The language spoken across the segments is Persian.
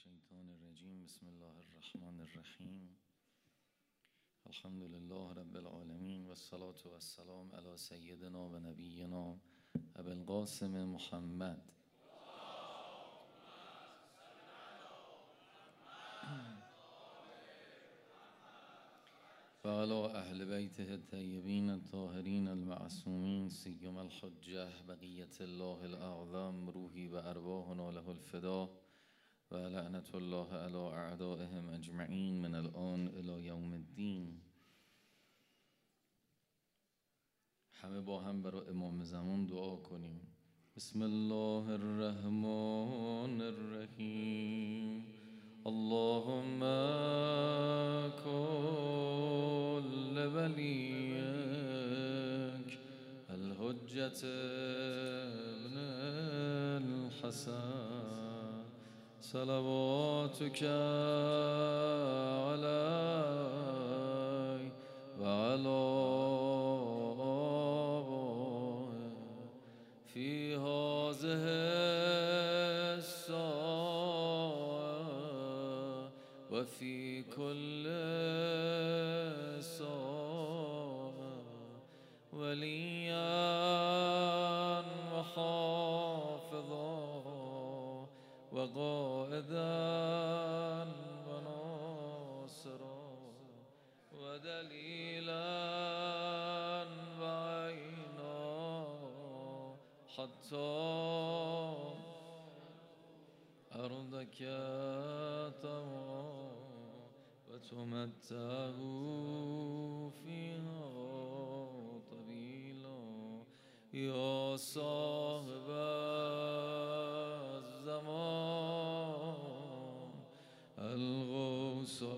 الشيطان الرجيم. بسم الله الرحمن الرحيم. الحمد لله رب العالمين والصلاة والسلام على سيدنا ونبينا أبي القاسم محمد. وعلى أهل بيته الطيبين الطاهرين المعصومين سيما الحجة بقية الله الأعظم روحي وأرواحنا له الفداء. و لعنت الله علی أعدائهم اجمعین من الآن إلى یوم الدین همه با هم برای امام زمان دعا کنیم. بسم الله الرحمن الرحیم. اللهم كل وليك الحجة ابن الحسن. صلواتك علي وعلى في هذه الساعة وفي كل ساعة وليا وحافظا وقائدا وناصرا ودليلا وعينا حتى أرضك تمام وتمتعه فيها طويلا. يا صاحب pessoa,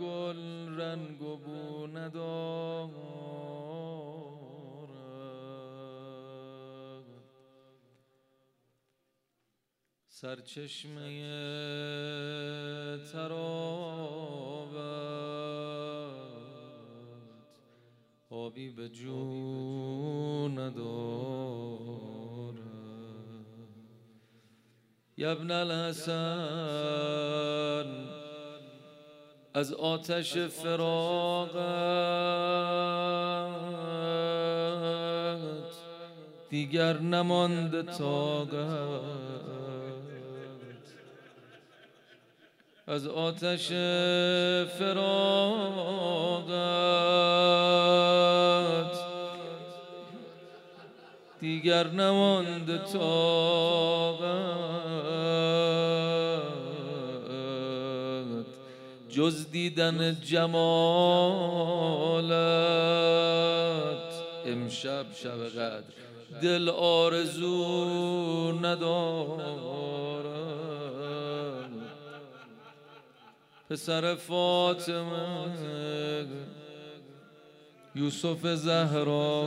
گل رنگ و بو ندارد. سرچشمه ترابت آبی به جو ندارد. یبن الحسن از آتش فراغت دیگر نمانده طاقت. از آتش فراغت دیگر نمانده طاقت. جز دیدن جمالت. امشب شب قدر دل آرزو ندارد پسر فاطمه یوسف زهرا.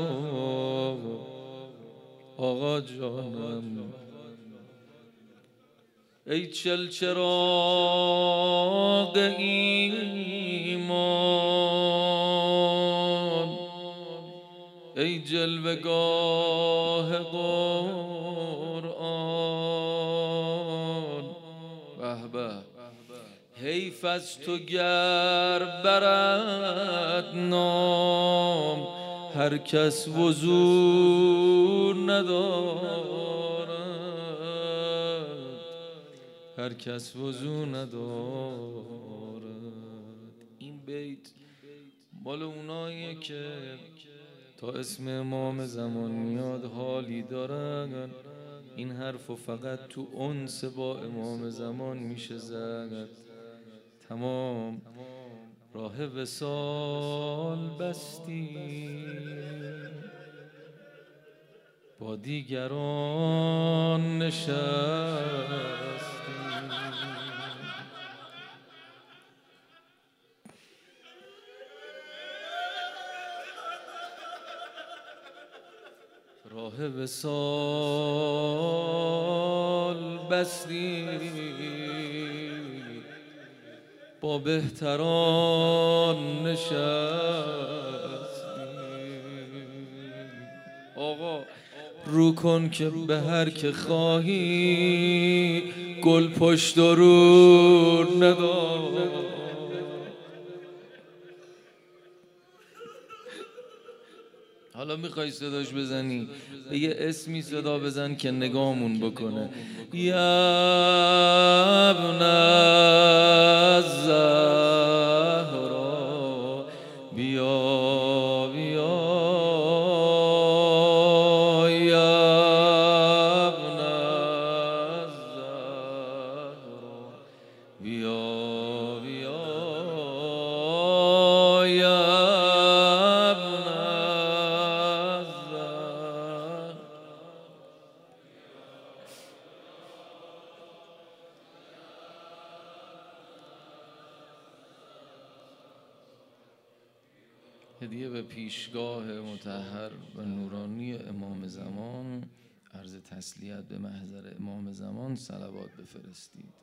آقا جانم. ای چل چراغ ایمان ای جلوگاه قرآن. به حیف از تو گر برد نام هر کس وضو ندارد هر کس وضو ندارد. این بیت مال اوناییه که تا اسم امام زمان میاد حالی دارن. این حرف فقط تو انس با امام زمان میشه زد. تمام. راه وسال بستی با دیگران نشست. راه وسال بستی. با بهتران نشستی. آقا رو کن که به هر که خواهی گل پشت و رو ندار. می‌خوای صداش بزنی؟ به یه اسمی صدا بزن که نگامون بکنه. یا ابن زمان عرض تسلیت به محضر امام زمان صلوات بفرستید.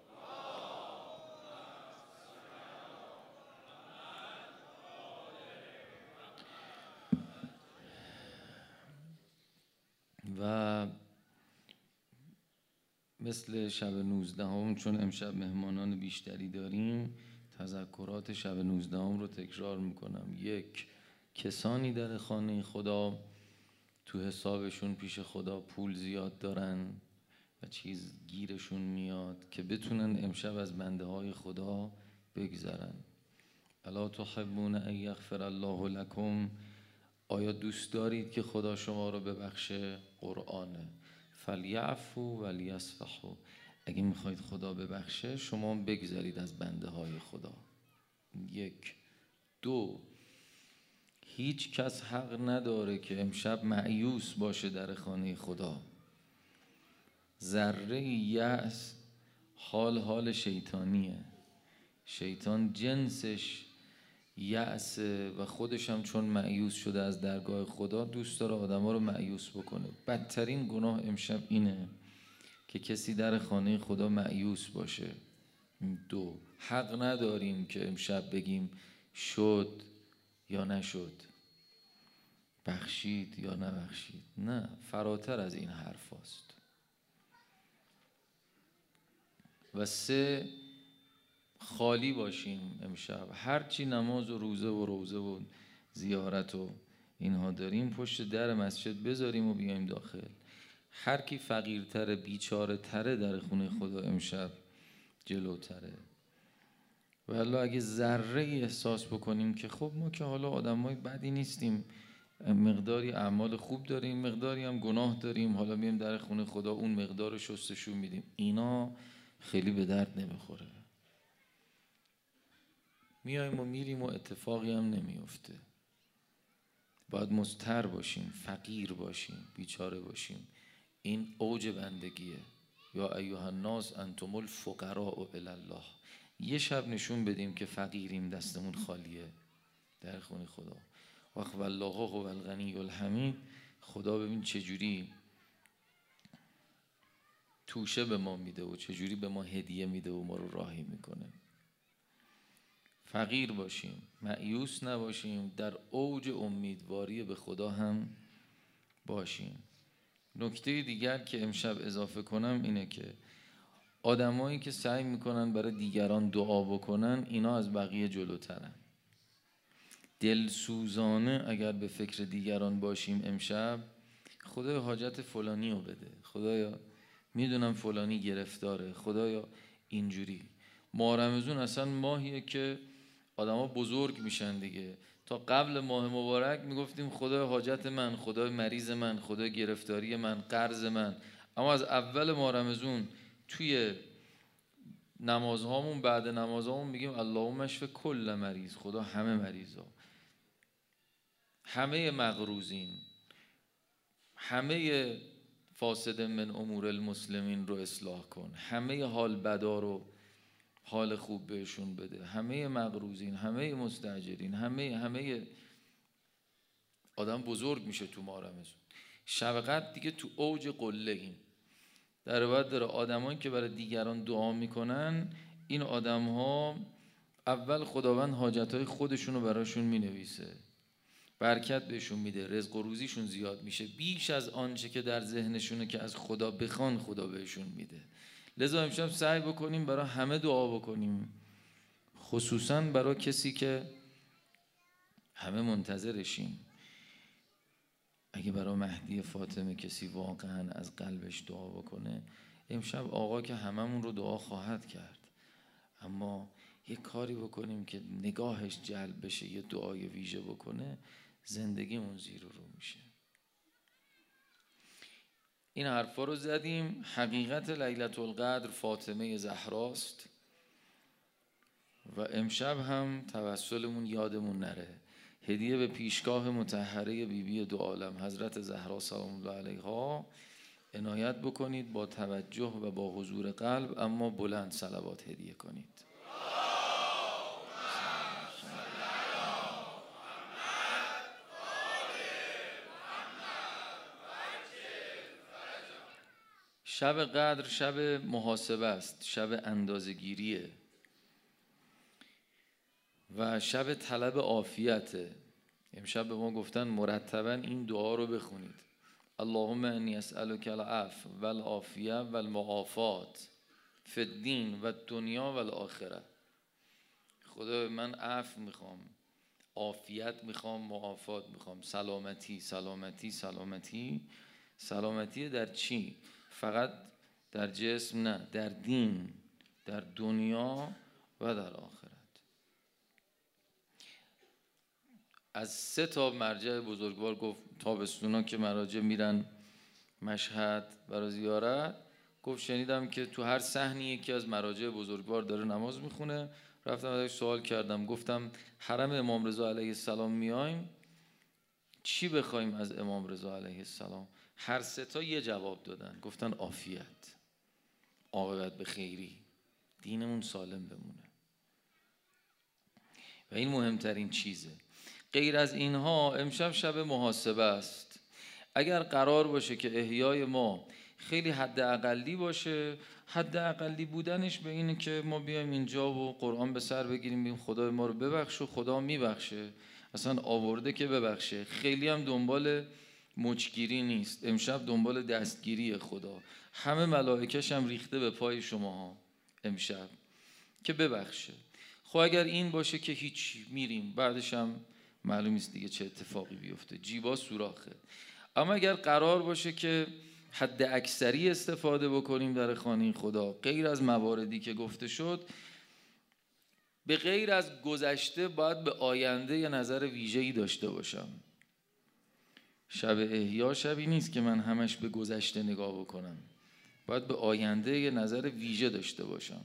و مثل شب نوزدهم چون امشب مهمانان بیشتری داریم تذکرات شب نوزدهم رو تکرار می‌کنم. یک کسانی در خانه خدا تو حسابشون پیش خدا پول زیاد دارن و چیز گیرشون میاد که بتونن امشب از بنده های خدا بگذرن. الا تحبون ان یغفر الله لکم؟ آیا دوست دارید که خدا شما رو ببخشه قرآنه؟ فلیعفو ولیصفحوا اگه می‌خواید خدا ببخشه شما بگذارید از بنده های خدا. یک. دو. هیچ کس حق نداره که امشب معیوس باشه در خانه خدا. ذره یأس حال حال شیطانیه. شیطان جنسش یأس و خودش هم چون معیوس شده از درگاه خدا دوست داره آدما رو معیوس بکنه. بدترین گناه امشب اینه که کسی در خانه خدا معیوس باشه. دو حق نداریم که امشب بگیم شد. یا نشد؟ بخشید یا نبخشید؟ نه فراتر از این حرف هست. و سه خالی باشیم امشب. هرچی نماز و روزه و روزه و زیارت و اینها داریم پشت در مسجد بذاریم و بیایم داخل. هر کی فقیرتره بیچاره تره در خونه خدا امشب جلوتره. و حالا اگه ذره احساس بکنیم که خب ما که حالا آدمای بدی نیستیم مقداری اعمال خوب داریم مقداری هم گناه داریم حالا میایم در خونه خدا اون مقدار رو شستشو میدیم. اینا خیلی به درد نمی‌خوره. میایم و میریم و اتفاقی هم نمیفته باید مستر باشیم فقیر باشیم بیچاره باشیم. این اوج بندگیه. یا ایها الناس انتم الفقراء الی یه شب نشون بدیم که فقیریم دستمون خالیه. در خونه خدا. وقت والله هو الغنی الحمید. خدا ببین چجوری توشه به ما میده و چجوری به ما هدیه میده و ما رو راهی می‌کنه. فقیر باشیم معیوس نباشیم در اوج امیدواری به خدا هم باشیم. نکته دیگر که امشب اضافه کنم اینه که آدمایی که سعی می‌کنن برای دیگران دعا بکنن اینا از بقیه جلوترن. دلسوزانه اگر به فکر دیگران باشیم امشب خدای حاجت فلانی رو بده. خدایا می‌دونم فلانی گرفتاره. خدایا اینجوری. ماه رمزون اصلا ماهیه که آدما بزرگ میشن دیگه. تا قبل ماه مبارک می‌گفتیم خدای حاجت من خدای مریض من خدای گرفتاری من قرض من. اما از اول ماه رمزون توی نمازهامون بعد نمازهامون میگیم اللهم اشف کل مریض خدا همه مریضا. همه مغروزین همه فاسد من امور المسلمین رو اصلاح کن. همه حال بدا رو حال خوب بهشون بده. همه مغروزین همه مستاجرین همه همه آدم بزرگ میشه تو ماه رمضان شب دیگه تو اوج قله ایم در بعد داره آدمایی که برای دیگران دعا می‌کنن این آدم ها اول خداوند حاجت های خودشون رو براشون می‌نویسه. برکت بهشون میده رزق و روزیشون زیاد میشه. بیش از آنچه که در ذهنشونه که از خدا بخوان خدا بهشون میده. لذا امشب سعی بکنیم برای همه دعا بکنیم. خصوصا برای کسی که همه منتظرشیم. اگه برای مهدی فاطمه کسی واقعا از قلبش دعا بکنه امشب آقا که هممون رو دعا خواهد کرد. اما یه کاری بکنیم که نگاهش جلب بشه یه دعای ویژه بکنه زندگیمون زیر رو میشه. این حرفا رو زدیم. حقیقت لیلت القدر فاطمه زهراست. و امشب هم توسلمون یادمون نره. هدیه به پیشگاه متحره بیبی بی دو عالم حضرت زهرا سلام الله علیها. عنایت بکنید با توجه و با حضور قلب اما بلند صلوات هدیه کنید. شب قدر شب محاسبه است شب اندازگیریه و شب طلب عافیته. امشب به ما گفتن مرتبا این دعا رو بخونید. اللهم انی اسالک العفو والعافیه والمعافات فی الدین و دنیا و الاخره. خدا من عفو می‌خوام عافیت می‌خوام معافات می‌خوام. سلامتی سلامتی سلامتی. سلامتی در چی؟ فقط در جسم نه در دین در دنیا و در آخرت از سه تا مرجع بزرگوار گفت تابستونا که مراجع میرن مشهد برای زیارت. گفت شنیدم که تو هر صحنی یکی از مراجع بزرگوار داره نماز می‌خونه. رفتم ازش سوال کردم. گفتم حرم امام رضا علیه السلام میایم؟ چی بخوایم از امام رضا علیه السلام؟ هر سه تا یه جواب دادن. گفتن عافیت. عاقبت به خیری. دینمون سالم بمونه. و این مهمترین چیزه. غیر از اینها امشب شب محاسبه است. اگر قرار باشه که احیای ما خیلی حد اقلی باشه حد اقلی بودنش به اینه که ما بیایم اینجا و قرآن به سر بگیریم بیم خدای ما رو ببخش و خدا میبخشه. اصلا آورده که ببخشه. خیلی هم دنبال مچگیری نیست. امشب دنبال دستگیری خدا. همه ملائکش هم ریخته به پای شما ها امشب که ببخشه. خب اگر این باشه که هیچ میریم بعدش هم معلوم نیست دیگه چه اتفاقی بیفته. جیبا سوراخه. اما اگر قرار باشه که حد اکثری استفاده بکنیم در خانه خدا غیر از مواردی که گفته شد به غیر از گذشته باید به آینده یه نظر ویژه‌ای داشته باشم. شب احیا شبی نیست که من همش به گذشته نگاه بکنم. باید به آینده یه نظر ویژه داشته باشم.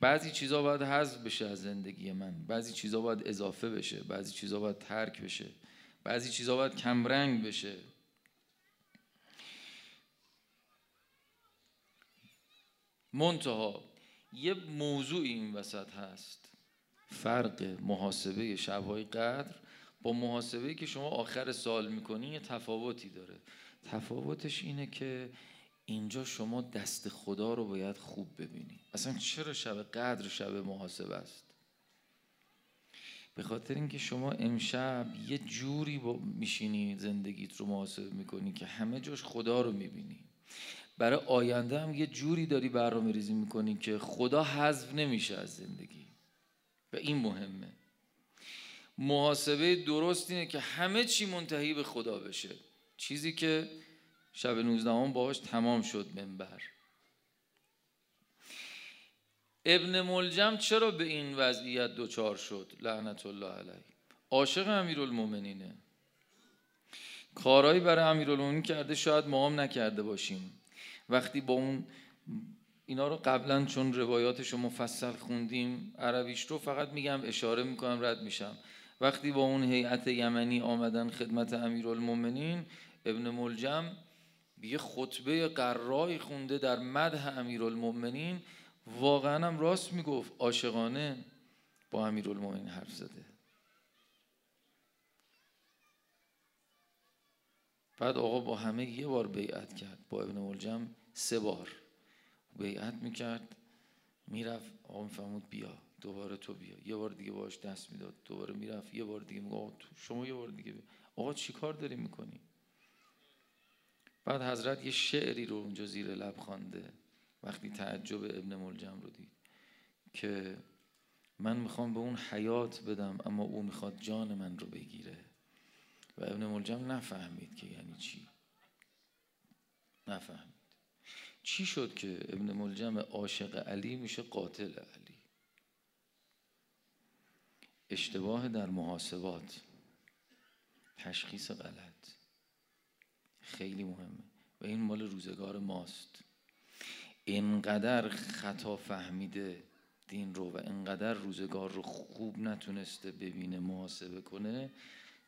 بعضی چیزا باید حذف بشه از زندگی من. بعضی چیزا باید اضافه بشه. بعضی چیزا باید ترک بشه. بعضی چیزا باید کمرنگ بشه. منتها یه موضوع این وسط هست. فرق محاسبه شبهای قدر با محاسبه که شما آخر سال می‌کنی یه تفاوتی داره. تفاوتش اینه که اینجا شما دست خدا رو باید خوب ببینی. اصلا چرا شب قدر شب محاسبه است؟ به خاطر اینکه شما امشب یه جوری با میشینی زندگیت رو محاسبه می‌کنی که همه جاش خدا رو می‌بینی. برای آینده هم یه جوری داری برنامه ریزی می‌کنی که خدا حذف نمیشه از زندگی. و این مهمه. محاسبه درست اینه که همه چی منتهی به خدا بشه. چیزی که شب 19 باهاش تمام شد منبر. ابن ملجم چرا به این وضعیت دوچار شد؟ لعنت الله علیه. عاشق امیرالمومنینه. کارهایی برای امیرالمومنین کرده شاید ما هم نکرده باشیم. وقتی با اون اینا رو قبلا چون روایاتش رو مفصل خوندیم عربیش رو فقط میگم اشاره می‌کنم رد میشم. وقتی با اون هیئت یمنی آمدن خدمت امیرالمومنین ابن ملجم یه خطبه قرای خونده در مدح امیرالمؤمنین. واقعا هم راست می‌گفت عاشقانه با امیرالمؤمنین حرف زده. بعد آقا با همه یه بار بیعت کرد. با ابن ملجم سه بار بیعت می‌کرد می‌رفت. آقا میفهمود بیا دوباره تو بیا. یه بار دیگه باش دست می‌داد دوباره می‌رفت. یه بار دیگه میگه شما یه بار دیگه بیا. آقا چی کار داری می‌کنی؟ بعد حضرت یه شعری رو اونجا زیر لب خوانده وقتی تعجب ابن ملجم رو دید که من می‌خوام به اون حیات بدم اما او می‌خواد جان من رو بگیره. و ابن ملجم نفهمید که یعنی چی. نفهمید. چی شد که ابن ملجم عاشق علی میشه؟ قاتل علی. اشتباه در محاسبات. تشخیص غلط. خیلی مهمه. و این مال روزگار ماست. اینقدر خطا فهمیده دین رو و اینقدر روزگار رو خوب نتونسته ببینه محاسبه کنه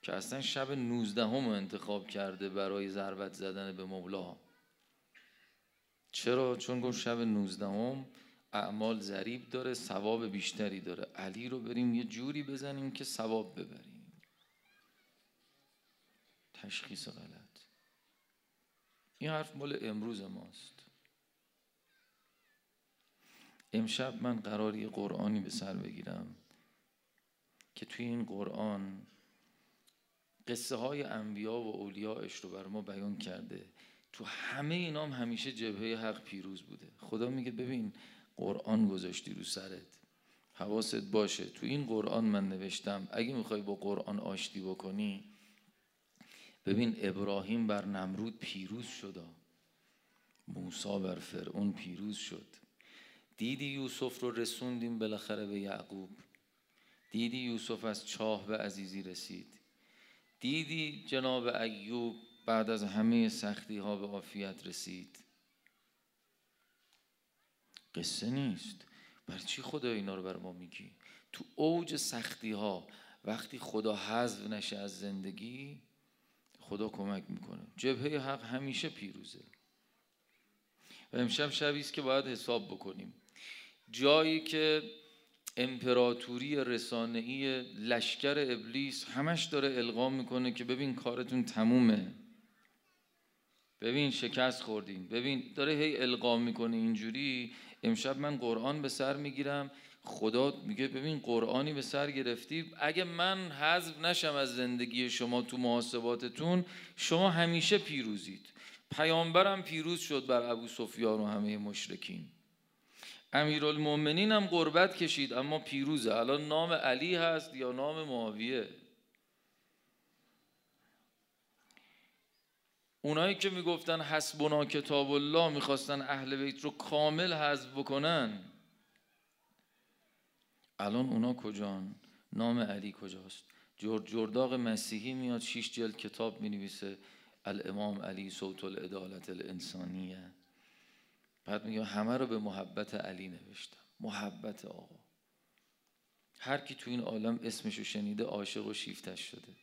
که اصلا شب 19 هم انتخاب کرده برای ضربت زدن به مولا. چرا؟ چون گفت شب 19 هم اعمال ضریب داره ثواب بیشتری داره. علی رو بریم یه جوری بزنیم که ثواب ببریم. تشخیص غلط. این حرف مال امروز ماست. امشب من قراری قرآنی به سر بگیرم که توی این قرآن قصه های انبیا و اولیاءش رو بر ما بیان کرده. تو همه اینام همیشه جبهه حق پیروز بوده. خدا میگه ببین قرآن گذاشتی رو سرت. حواست باشه. تو این قرآن من نوشتم. اگه می‌خوای با قرآن آشتی بکنی ببین ابراهیم بر نمرود پیروز شد. موسا بر فرعون پیروز شد. دیدی یوسف رو رسوندیم بالاخره به یعقوب. دیدی یوسف از چاه به عزیزی رسید. دیدی جناب ایوب بعد از همه سختی ها به عافیت رسید. قصه نیست. بر چی خدا اینا رو بر ما میگی؟ تو اوج سختی ها وقتی خدا حذف نشه از زندگی خدا کمک می‌کنه. جبهه حق همیشه پیروزه. و امشب شبی است که باید حساب بکنیم. جایی که امپراتوری رسانه‌ای لشکر ابلیس همش داره القام می‌کنه که ببین کارتون تمومه. ببین شکست خوردین. ببین داره هی القام می‌کنه اینجوری. امشب من قرآن به سر می‌گیرم. خدا میگه ببین قرآنی به سر گرفتی. اگه من حذف نشم از زندگی شما تو محاسباتتون شما همیشه پیروزید. پیامبرم پیروز شد بر ابو سفیان و همه مشرکین. امیرالمؤمنین هم قربت کشید اما پیروزه. الان نام علی هست یا نام معاویه؟ اونایی که می‌گفتن حسبنا کتاب الله می‌خواستن اهل بیت رو کامل حذف بکنن الان اونا کجان؟ نام علی کجاست؟ جرداغ مسیحی میاد شیش جلد کتاب می‌نویسه الامام علی صوت العدالت الانسانیه. بعد میگه همه رو به محبت علی نوشتم. محبت آقا. هر کی تو این عالم اسمشو شنیده عاشق و شیفتش شده.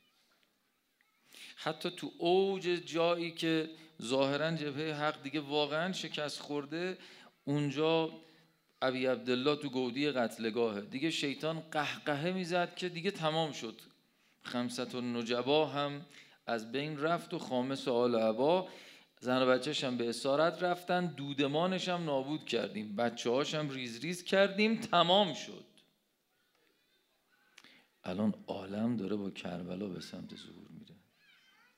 حتی تو اوج جایی که ظاهرا جبهه حق دیگه واقعا شکست خورده اونجا ابی عبدالله تو گودی قتلگاهه. دیگه شیطان قهقهه می‌زد که دیگه تمام شد. خمسط و نجبا هم از بین رفت و خامس و آل عبا. زن و بچهش هم به اسارت رفتن. دودمانش هم نابود کردیم. بچه هاش هم ریز ریز کردیم. تمام شد. الان عالم داره با کربلا به سمت ظهور میره.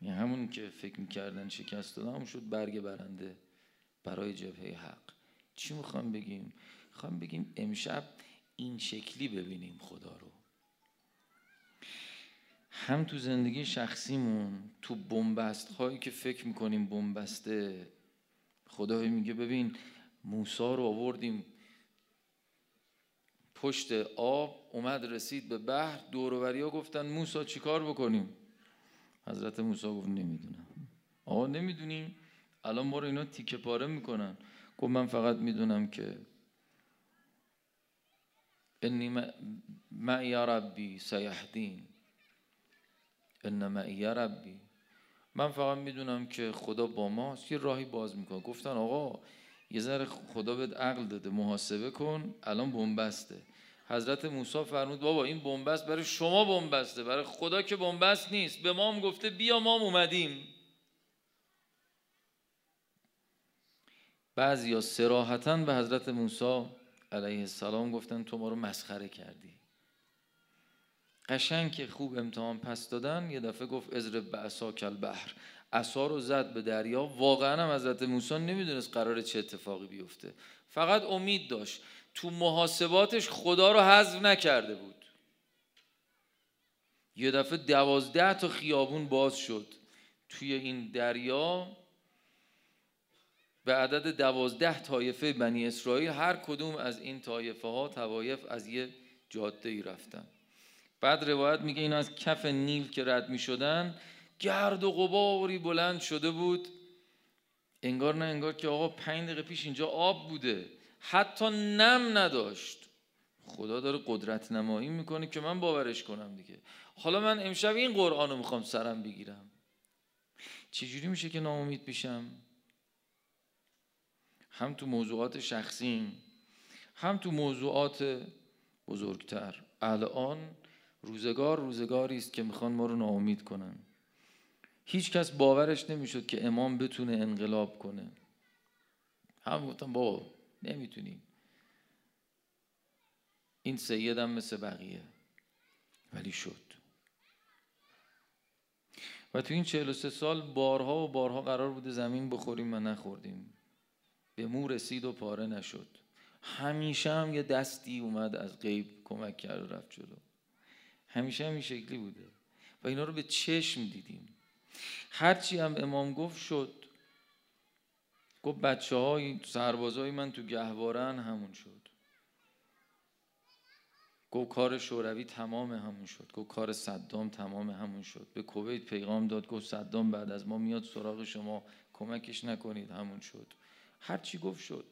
یعنی همون که فکر می‌کردن شکست دادن شد برگ برنده برای جبهه حق. چی می‌خوام بگیم؟ می‌خوام بگیم امشب این شکلی ببینیم خدا رو. هم تو زندگی شخصیمون تو بنبست هایی که فکر می‌کنیم بنبسته خدا میگه ببین موسا رو آوردیم پشت آب اومد رسید به بحر دوروبری ها گفتن موسا چیکار بکنیم؟ حضرت موسی گفت نمی‌دونم. آقا نمی‌دونیم. الان ما رو اینا تیکه پاره می‌کنن. گفت من فقط می‌دونم که إني معي ربي سیهدین ان يا ربی من فقط می‌دونم که خدا با ما یه راهی باز می‌کنه. گفتن آقا یه ذره خدا بهت عقل داده محاسبه کن. الان بنبسته. حضرت موسی فرمود بابا این بنبست برای شما بنبسته. برای خدا که بنبست نیست. به مام گفته بیا ما مام اومدیم. بعضیا سراحتا به حضرت موسی علیه السلام گفتن تو ما رو مسخره کردی. قشنگ که خوب امتحان پس دادن یه دفعه گفت ازرب به اصا کل بحر اصا رو زد به دریا. واقعا هم حضرت موسی نمی‌دونست قرار چه اتفاقی بیفته. فقط امید داشت. تو محاسباتش خدا رو حذف نکرده بود. یه دفعه دوازده تا خیابون باز شد. توی این دریا به عدد دوازده طایفه بنی اسرائیل هر کدوم از این طایفه ها توایف از یه جاده ای رفتن. بعد روایت میگه این از کف نیل که رد می‌شدن گرد و غباری بلند شده بود. انگار نه انگار که آقا پنج دقیقه پیش اینجا آب بوده. حتی نم نداشت. خدا داره قدرت نمایی می‌کنه که من باورش کنم دیگه. حالا من امشب این قرآن رو می‌خوام سرم بگیرم. چجوری میشه که ناامید میشم هم تو موضوعات شخصیم هم تو موضوعات بزرگتر. الان روزگار روزگاری است که می‌خوان ما رو ناامید کنن. هیچ کس باورش نمی‌شد که امام بتونه انقلاب کنه. هم گفتم بابا نمی‌تونیم این سیدم مثل بقیه. ولی شد. و تو این 43 سال بارها و بارها قرار بوده زمین بخوریم و نخوردیم. به مو رسید و پاره نشد. همیشه هم یه دستی اومد از غیب کمک کرد و رفت جلو. همیشه هم این شکلی بوده. و اینا رو به چشم دیدیم. هرچی هم امام گفت شد. گفت بچه های سربازای من تو گهوارن همون شد. گفت کار شوروی تمام همون شد. گفت کار صدام تمام همون شد. به کویت پیغام داد. گفت صدام بعد از ما میاد سراغ شما. کمکش نکنید همون شد. هر چی گفت شد.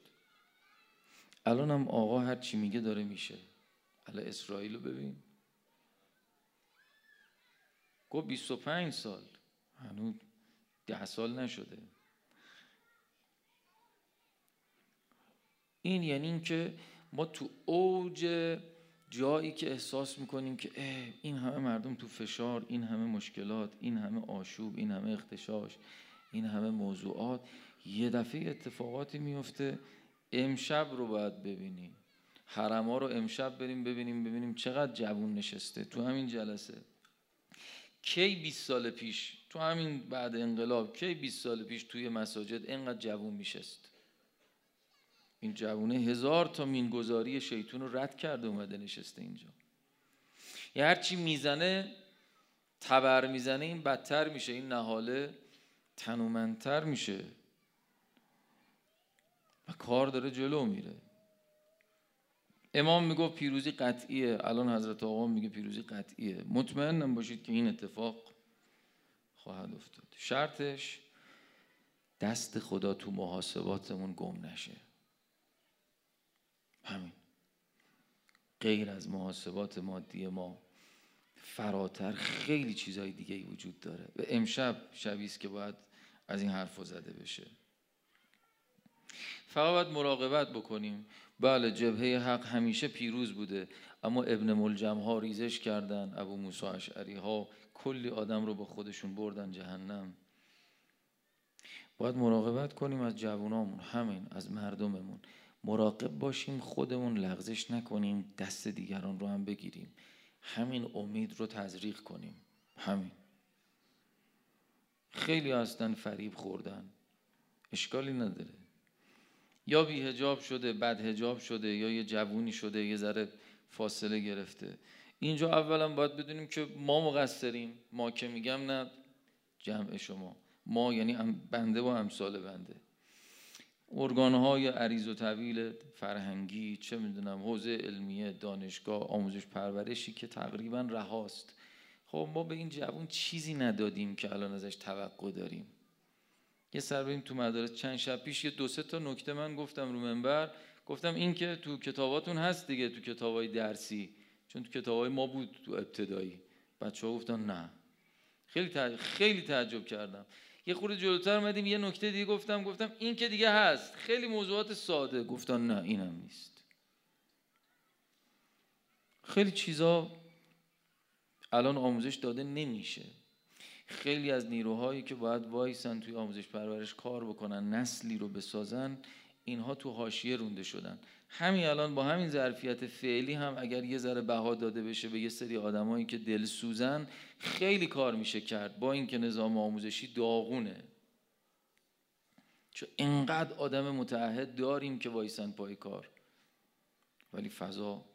الان هم آقا هر چی میگه داره میشه. الان اسرائیل رو ببین. گفت 25 سال. هنوز ده سال نشده. این یعنی اینکه ما تو اوج جایی که احساس می‌کنیم که این همه مردم تو فشار این همه مشکلات این همه آشوب این همه اختشاش این همه موضوعات. یه دفعه اتفاقاتی میفته امشب رو باید ببینیم. حرما رو امشب بریم ببینیم ببینیم چقدر جوون نشسته تو همین جلسه. کی 20 سال پیش تو همین بعد انقلاب کی 20 سال پیش توی مساجد اینقدر جوون میشست؟ این جوونه هزار تا مینگذاری شیطون رو رد کرده اومده نشسته اینجا. یه هرچی می‌زنه تبر می‌زنه این بدتر میشه این نهاله تنومندتر میشه. کار داره جلو میره. امام می‌گفت پیروزی قطعیه. الان حضرت آقا میگه پیروزی قطعیه. مطمئنم باشید که این اتفاق خواهد افتاد. شرطش دست خدا تو محاسباتمون گم نشه. همین. غیر از محاسبات مادی ما فراتر خیلی چیزهای دیگه ای وجود داره. و امشب شبیه که باید از این حرف زده بشه. فقط باید مراقبت بکنیم. بله جبهه حق همیشه پیروز بوده اما ابن ملجم ها ریزش کردن ابو موسی اشعری ها کلی آدم رو با خودشون بردن جهنم. باید مراقبت کنیم از جوانامون همین از مردممون. مراقب باشیم خودمون لغزش نکنیم دست دیگران رو هم بگیریم. همین امید رو تزریق کنیم. همین. خیلی هستن فریب خوردن. اشکالی نداره. یا بی هجاب شده بد هجاب شده یا یه جوونی شده یه ذره فاصله گرفته. اینجا اولا باید بدونیم که ما مقصریم. ما که میگم نه جمع شما. ما یعنی بنده و امثال بنده. ارگانهای عریض و طویل فرهنگی چه می‌دونم حوزه علمیه دانشگاه آموزش پرورشی که تقریبا رهاست. خب ما به این جوون چیزی ندادیم که الان ازش توقع داریم. یه سر بریم تو مدارس. چند شب پیش یه دو سه تا نکته من گفتم رو منبر. گفتم این که تو کتاباتون هست دیگه تو کتابای درسی. چون تو کتابای ما بود تو ابتدایی. بچه ها گفتن نه. خیلی خیلی تعجب کردم. یه خورده جلوتر اومدیم یه نکته دیگه گفتم. گفتم این که دیگه هست. خیلی موضوعات ساده. گفتن نه اینم نیست. خیلی چیزا الان آموزش داده نمیشه. خیلی از نیروهایی که باید وایسن توی آموزش پرورش کار بکنن نسلی رو بسازن اینها تو حاشیه رونده شدن. همین الان با همین ظرفیت فعلی هم اگر یه ذره بها داده بشه به یه سری آدمایی که دل سوزن خیلی کار میشه کرد. با اینکه نظام آموزشی داغونه. چون انقدر آدم متعهد داریم که وایسن پای کار. ولی فضا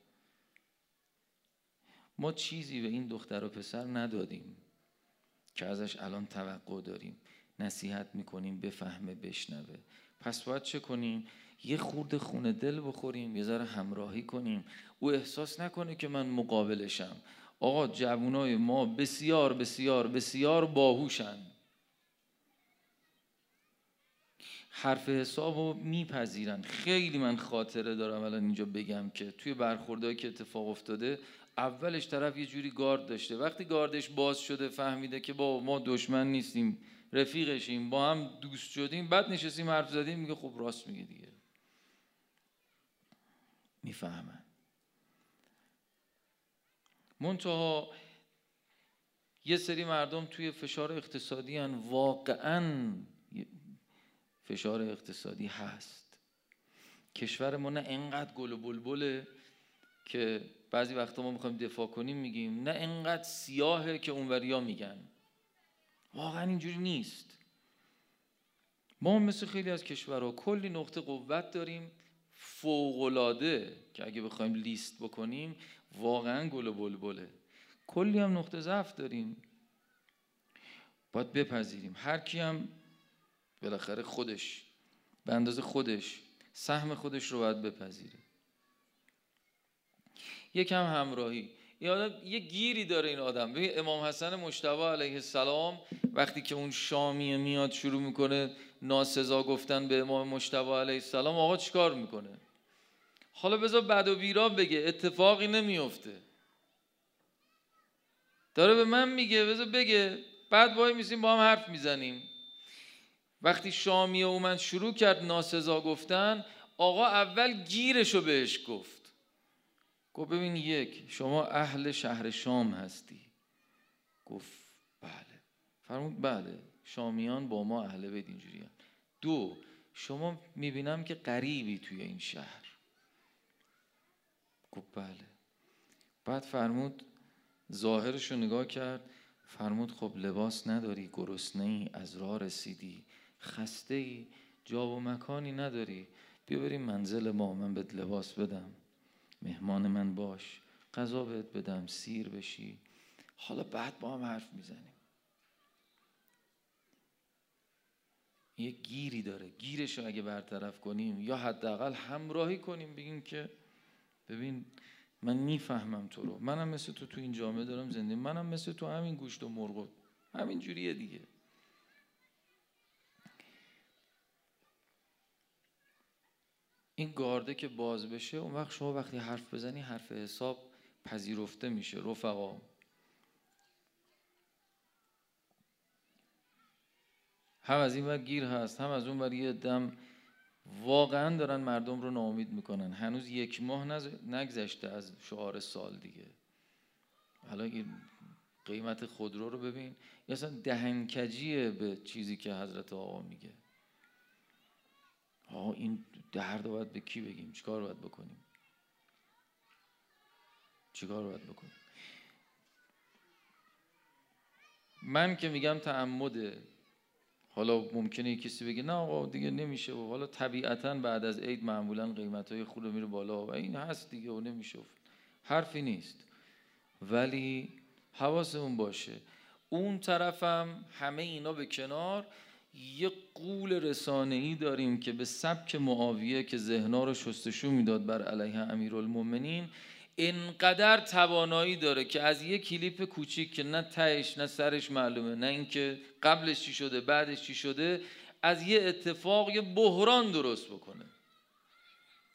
ما چیزی به این دختر و پسر ندادیم. که ازش الان توقع داریم. نصیحت می‌کنیم بفهمه بشنوه. پس باید چه کنیم؟ یه خورده خونه دل بخوریم یه ذره همراهی کنیم. او احساس نکنه که من مقابلشم. آقا جوانای ما بسیار بسیار بسیار باهوشن. حرف حساب رو میپذیرن. خیلی من خاطره دارم الان اینجا بگم که توی برخوردهایی که اتفاق افتاده اولش طرف یه جوری گارد داشته. وقتی گاردش باز شده فهمیده که با ما دشمن نیستیم رفیقشیم با هم دوست شدیم بعد نشستیم حرف زدیم میگه خب راست میگه دیگه. می‌فهمن. منتها یه سری مردم توی فشار اقتصادی هن. واقعا فشار اقتصادی هست. کشور ما نه انقدر گل و بلبله که بعضی وقتا ما می‌خوایم دفاع کنیم میگیم نه انقدر سیاهه که اونوریا میگن. واقعا اینجوری نیست. ما مثل خیلی از کشورها کلی نقطه قوت داریم فوقلاده که اگه بخوایم لیست بکنیم واقعا گل و بلبله. کلی هم نقطه ضعف داریم. باید بپذیریم. هر کی هم بالاخره خودش به اندازه خودش سهم خودش رو باید بپذیره. یکم همراهی. یه گیری داره این آدم. ببین امام حسن مشتبه علیه السلام وقتی که اون شامیه میاد شروع می‌کنه ناسزا گفتن به امام مشتبه علیه السلام آقا چیکار می‌کنه؟ حالا بذار بد و بیرا بگه اتفاقی نمیفته داره به من میگه بذار بگه بعد وای میسیم با هم حرف می‌زنیم. وقتی شامیه اومد شروع کرد ناسزا گفتن آقا اول گیرشو بهش گفت. گفت ببین یک شما اهل شهر شام هستی. گفت بله. فرمود بله شامیان با ما اهل بیت اینجوری دو شما می‌بینم که قریبی توی این شهر. گفت بله. بعد فرمود ظاهرش رو نگاه کرد. فرمود خب لباس نداری گرسنه ای از راه رسیدی. خسته ای جا و مکانی نداری. بیا بریم منزل ما من بهت لباس بدم. مهمان من باش. غذا بهت بدم سیر بشی. حالا بعد با هم حرف می‌زنیم. یه گیری داره. گیرش رو اگه برطرف کنیم یا حداقل همراهی کنیم بگیم که ببین من می‌فهمم تو رو. منم مثل تو تو این جامعه دارم زندگی منم مثل تو همین گوشت و مرغ. همین جوریه دیگه. این گارده که باز بشه اون وقت شما وقتی حرف بزنی حرف حساب پذیرفته میشه رفقا. هم از این ور گیر هست هم از اون ور یه دم واقعا دارن مردم رو ناامید می‌کنن. هنوز یک ماه نگذشته از شعار سال دیگه. حالا قیمت خودرو رو ببین. یا اصلا دهنکجیه به چیزی که حضرت آقا میگه. آقا این درد باید به کی بگیم؟ چیکار باید بکنیم؟ چیکار باید بکنیم؟ من که میگم تعمده حالا ممکنه کسی بگه نه آقا دیگه نمیشه. و حالا طبیعتا بعد از عید معمولا قیمت های خود میره بالا. و این هست دیگه و نمیشه. حرفی نیست. ولی حواسمون باشه. اون طرفم همه اینا به کنار. یه قول رسانه ای داریم که به سبک معاویه که ذهنا رو شستشو می‌داد بر علیه امیرالمومنین اینقدر توانایی داره که از یه کلیپ کوچیک که نه تهش نه سرش معلومه نه اینکه قبلش چی شده بعدش چی شده از یه اتفاق یه بحران درست بکنه.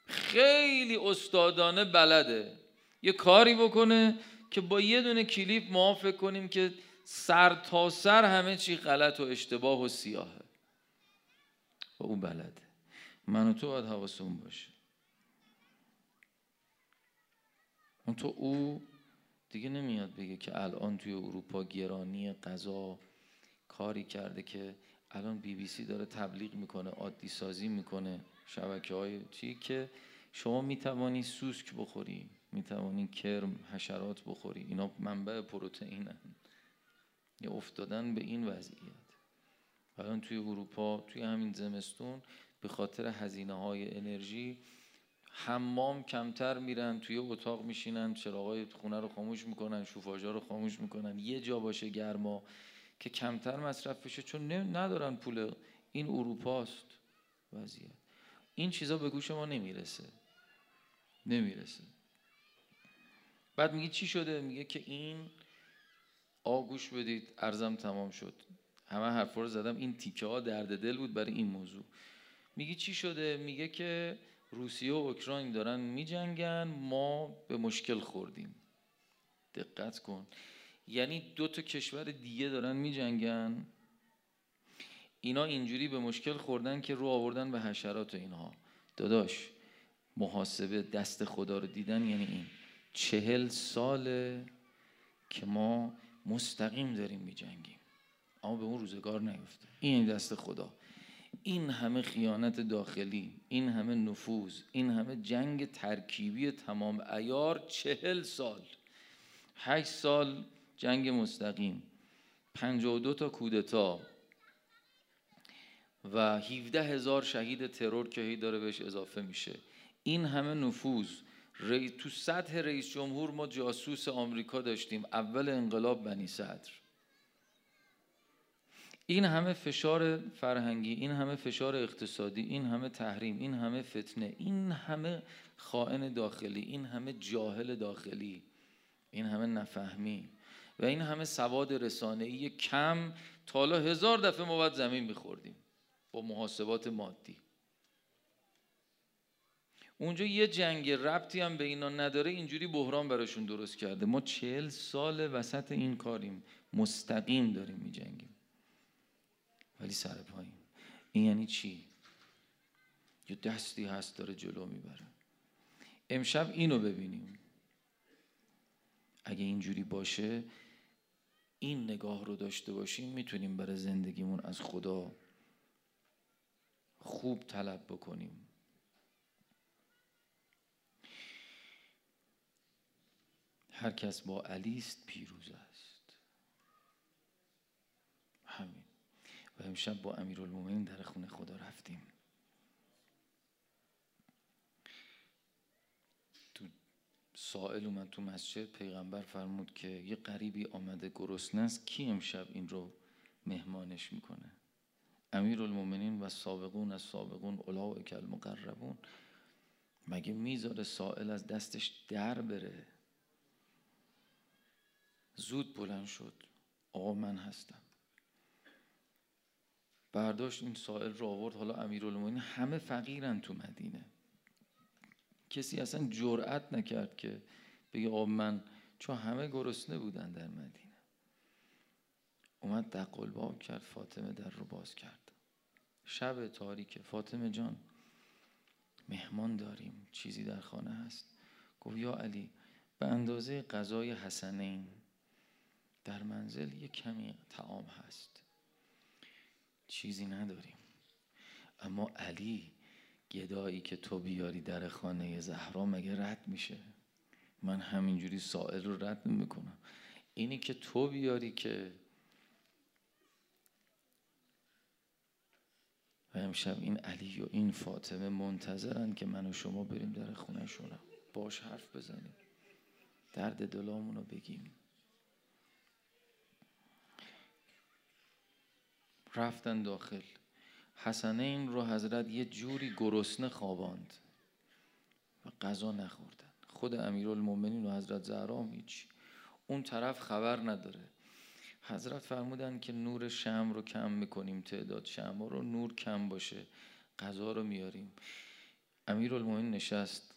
خیلی استادانه بلده. یه کاری بکنه که با یه دونه کلیپ ما فکر کنیم که سر تا سر همه چی غلط و اشتباه و سیاهه. و او بلده. من و تو باید حواسمون باشه. اون تو او دیگه نمیاد بگه که الان توی اروپا گرانی غذا کاری کرده که الان بی بی سی داره تبلیغ می‌کنه عادی سازی می‌کنه. شبکه های چی که شما می‌توانی سوسک بخوری می‌توانی کرم حشرات بخوری. اینا منبع پروتئین یه افتادن به این وضعیت. الان توی اروپا توی همین زمستون به خاطر هزینه های انرژی حمام کمتر میرن توی اتاق میشینن چراغای خونه رو خاموش می‌کنن شوفاژا رو خاموش می‌کنن. یه جا باشه گرما که کمتر مصرف بشه چون ندارن پول. این اروپاست وضعیت. این چیزا به گوش ما نمی‌رسه. نمی‌رسه. بعد میگه چی شده؟ میگه که این آگوش بدید ارزم تمام شد. همه حرفا رو زدم. این تیکه ها درد دل بود برای این موضوع. میگه چی شده؟ میگه که روسیه و اوکراین دارن میجنگن ما به مشکل خوردیم. دقت کن. یعنی دو تا کشور دیگه دارن میجنگن. اینا اینجوری به مشکل خوردن که رو آوردن به حشرات اینها. داداش محاسبه دست خدا رو دیدن یعنی این. چهل ساله که ما مستقیم داریم میجنگیم. اما به اون روزگار نیفته این دست خدا. این همه خیانت داخلی این همه نفوذ این همه جنگ ترکیبی تمام ایار چهل سال. هشت سال جنگ مستقیم. دو تا کودتا. و 17 هزار شهید ترور که هی داره بهش اضافه میشه. این همه نفوذ تو سطح رئیس جمهور ما جاسوس آمریکا داشتیم اول انقلاب بنی صدر. این همه فشار فرهنگی این همه فشار اقتصادی این همه تحریم این همه فتنه این همه خائن داخلی این همه جاهل داخلی این همه نفهمی و این همه سواد رسانه‌ای کم تا حالا هزار دفعه ما باید زمین میخوردیم با محاسبات مادی. اونجا یه جنگ ربطی هم به اینا نداره اینجوری بحران براشون درست کرده. ما چهل سال وسط این کاریم. مستقیم داریم میجنگیم ولی سر پایین این یعنی چی؟ یه دستی هست داره جلو می‌بره. امشب اینو ببینیم. اگه اینجوری باشه این نگاه رو داشته باشیم می‌تونیم برای زندگیمون از خدا خوب طلب بکنیم. هر کس با علی است پیروز است. همین. و امشب با امیرالمومنین در خونه خدا رفتیم. تو سائل اومد تو مسجد پیغمبر فرمود که یه غریبی آمده گرسنه است کی امشب این رو مهمانش می‌کنه؟ امیرالمومنین و سابقون از سابقون اولئک المقربون. مگه می‌ذاره سائل از دستش در بره؟ زود بلند شد. آقا من هستم. برداشت این سائل رو آورد. حالا امیرالمومنین همه فقیرن تو مدینه. کسی اصلا جرأت نکرد که بگه آقا من چون همه گرسنه بودن در مدینه. اومد دقل باب کرد فاطمه در رو باز کرد. شب تاریک فاطمه جان مهمان داریم. چیزی در خانه هست. گفت یا علی به اندازه غذای حسنین. در منزل یه کمی تعام هست. چیزی نداریم. اما علی گدایی که تو بیاری در خانه زهرا مگه رد میشه؟ من همینجوری سائل رو رد می‌کنم اینی که تو بیاری که و امشب این علی و این فاطمه منتظرن که من و شما بریم در خونهشون باش حرف بزنیم. درد دلامون رو بگیم. رفتن داخل. حسنین رو حضرت یه جوری گرسنه خواباند و غذا نخوردن. خود امیرالمومنین و حضرت زهرا هیچ. اون طرف خبر نداره. حضرت فرمودن که نور شم رو کم می‌کنیم تعداد شم رو نور کم باشه. غذا رو میاریم. امیرالمومنین نشست.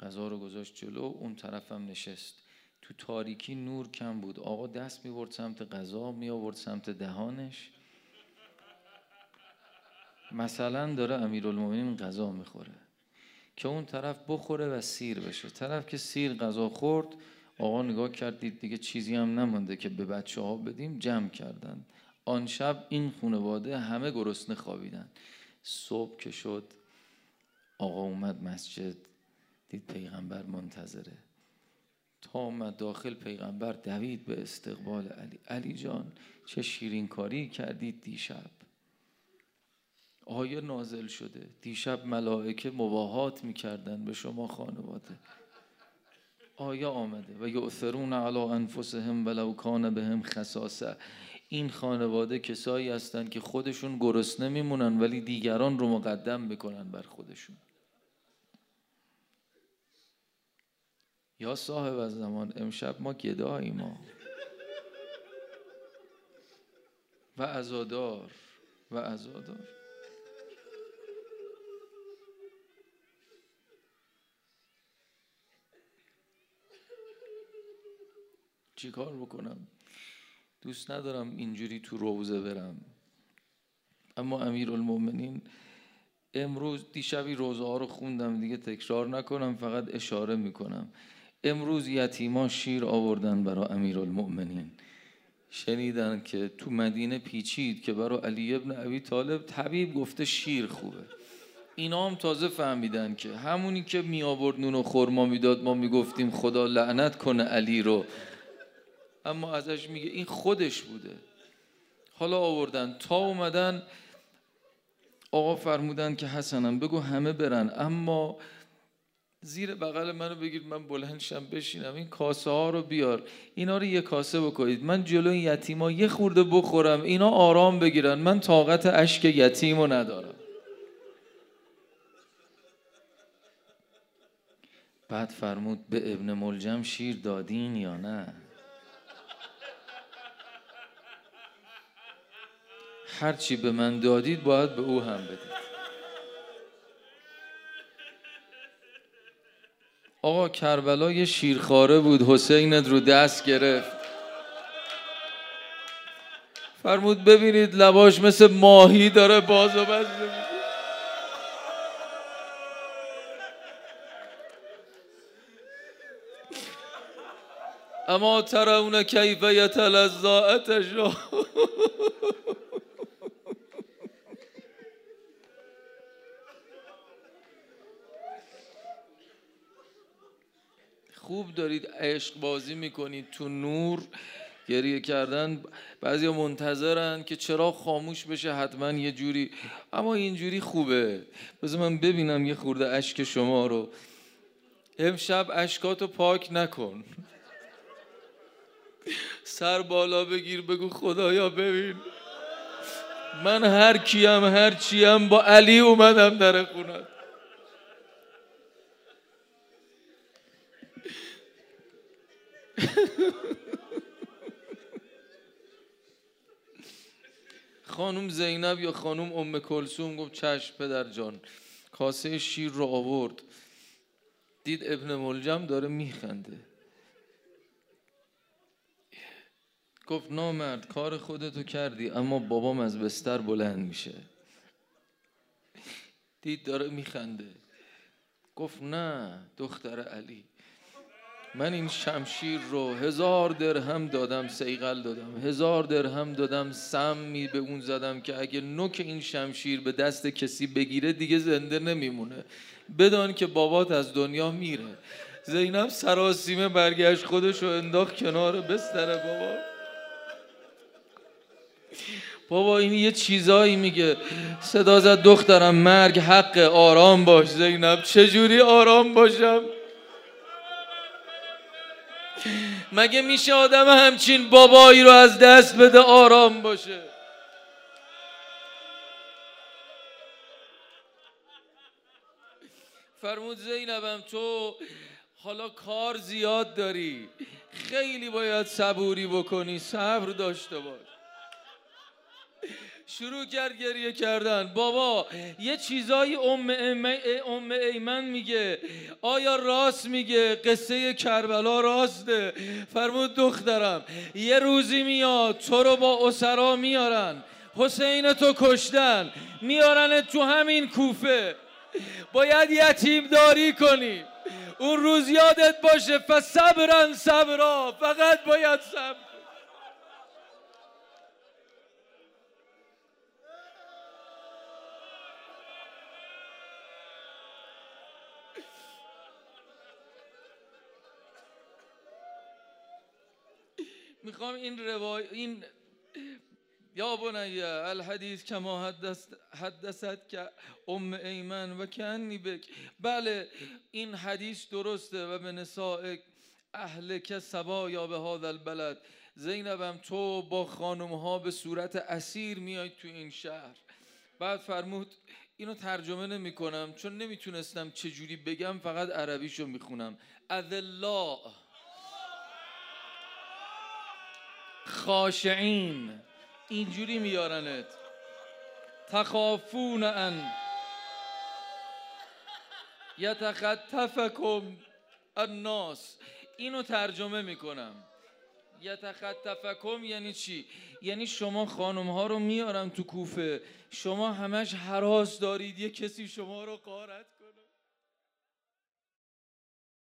غذا رو گذاشت جلو اون طرف هم نشست. تو تاریکی نور کم بود. آقا دست میورد سمت غذا می آورد سمت دهانش. مثلا داره امیرالمومنین غذا می‌خوره. که اون طرف بخوره و سیر بشه. طرف که سیر غذا خورد آقا نگاه کردید دیگه چیزی هم نمانده که به بچه ها بدیم جمع کردن. آن شب این خانواده همه گرسنه خوابیدن. صبح که شد آقا اومد مسجد دید پیغمبر منتظره. تا اومد داخل پیغمبر دوید به استقبال علی. علی جان چه شیرین کاری کردید دیشب. آیه نازل شده؟ دیشب ملائکه مباهات می‌کردن به شما خانواده. آیه آمده؟ و یؤثرون علی انفسهم ولو کان بهم خصاصه. این خانواده کسایی هستند که خودشون گرسنه میمونن ولی دیگران رو مقدم می‌کنن بر خودشون. یا صاحب از زمان امشب ما گدایی ما و ازادار و ازادار. چیکار بکنم؟ دوست ندارم اینجوری تو روزه برم. اما امیر المومنین امروز دیشبی روزه ها رو خوندم دیگه تکرار نکنم فقط اشاره می‌کنم. امروز یتیما شیر آوردن برای امیر المؤمنین شنیدن که تو مدینه پیچید که برای علی ابن ابی طالب طبیب گفته شیر خوبه. اینا هم تازه فهمیدن که همونی که می آورد نون و خورما می‌داد ما می‌گفتیم خدا لعنت کنه علی رو. اما ازش میگه این خودش بوده. حالا آوردن. تا اومدن آقا فرمودن که حسنم بگو همه برن. اما زیر بغل منو بگیر من بلندشم بشینم. این کاسه ها رو بیار. اینا رو یه کاسه بکنید. من جلو یتیما یه خورده بخورم. اینا آرام بگیرن. من طاقت اشک یتیم رو ندارم. بعد فرمود به ابن ملجم شیر دادین یا نه؟ هرچی به من دادید باید به او هم بدید. آقا کربلا یه شیرخواره بود. حسینت رو دست گرفت. فرمود ببینید لباش مثل ماهی داره. باز و بسته اما ترون کیف یتلزا اتشا خوب دارید عشق بازی می‌کنید تو نور. گریه کردن بعضی منتظرن که چرا خاموش بشه حتما یه جوری. اما اینجوری خوبه. بذار من ببینم یه خورده اشک شما رو. امشب اشکاتو پاک نکن. سر بالا بگیر بگو خدایا ببین. من هر کیم هر چیم با علی اومدم در خونت خانم زینب یا خانم ام کلسوم گفت چشم پدر جان کاسه شیر رو آورد. دید ابن ملجم داره میخنده. گفت نامرد کار خودتو کردی اما بابام از بستر بلند میشه. دید داره میخنده. گفت نه دختر علی. من این شمشیر رو هزار درهم دادم سیغل دادم. هزار درهم دادم سمی به اون زدم که اگه نوک این شمشیر به دست کسی بگیره دیگه زنده نمیمونه. بدان که بابات از دنیا میره. زینب سراسیمه برگشت خودش رو انداخت کنار. بستر بابا. بابا این یه چیزایی میگه. صدا زد دخترم مرگ حق آرام باش. زینب چجوری آرام باشم؟ مگه میشه آدم همچین بابایی رو از دست بده آرام باشه؟ فرمود زینبم تو حالا کار زیاد داری. خیلی باید صبوری بکنی صبر داشته باش. شروع کرد گریه کردن. بابا یه چیزایی ام, ام ایمن میگه. آیا راست میگه؟ قصه کربلا راسته. فرمود دخترم یه روزی میاد تو رو با اسرا میارن. حسین تو کشتن. میارن تو همین کوفه. باید یتیم داری کنی. اون روز یادت باشه فصبرن صبرا. فقط باید صبر می‌خوام این روای این یا بنی الحدیث کما حدث حدثت که ام ایمن و کنی بک. بله این حدیث درسته و به نساء اهل که سبا یا به هذا البلد. زینبم تو با خانم ها به صورت اسیر میای تو این شهر. بعد فرمود اینو ترجمه نمی کنم چون نمی‌تونستم چجوری بگم فقط عربیشو می‌خونم. اذلا خاشعین. اینجوری میارنت. تخافون ان. یتخطفکم الناس. اینو ترجمه می‌کنم. یتخطفکم یعنی چی؟ یعنی شما خانم ها رو میارم تو کوفه. شما همش حراس دارید. یه کسی شما رو قارت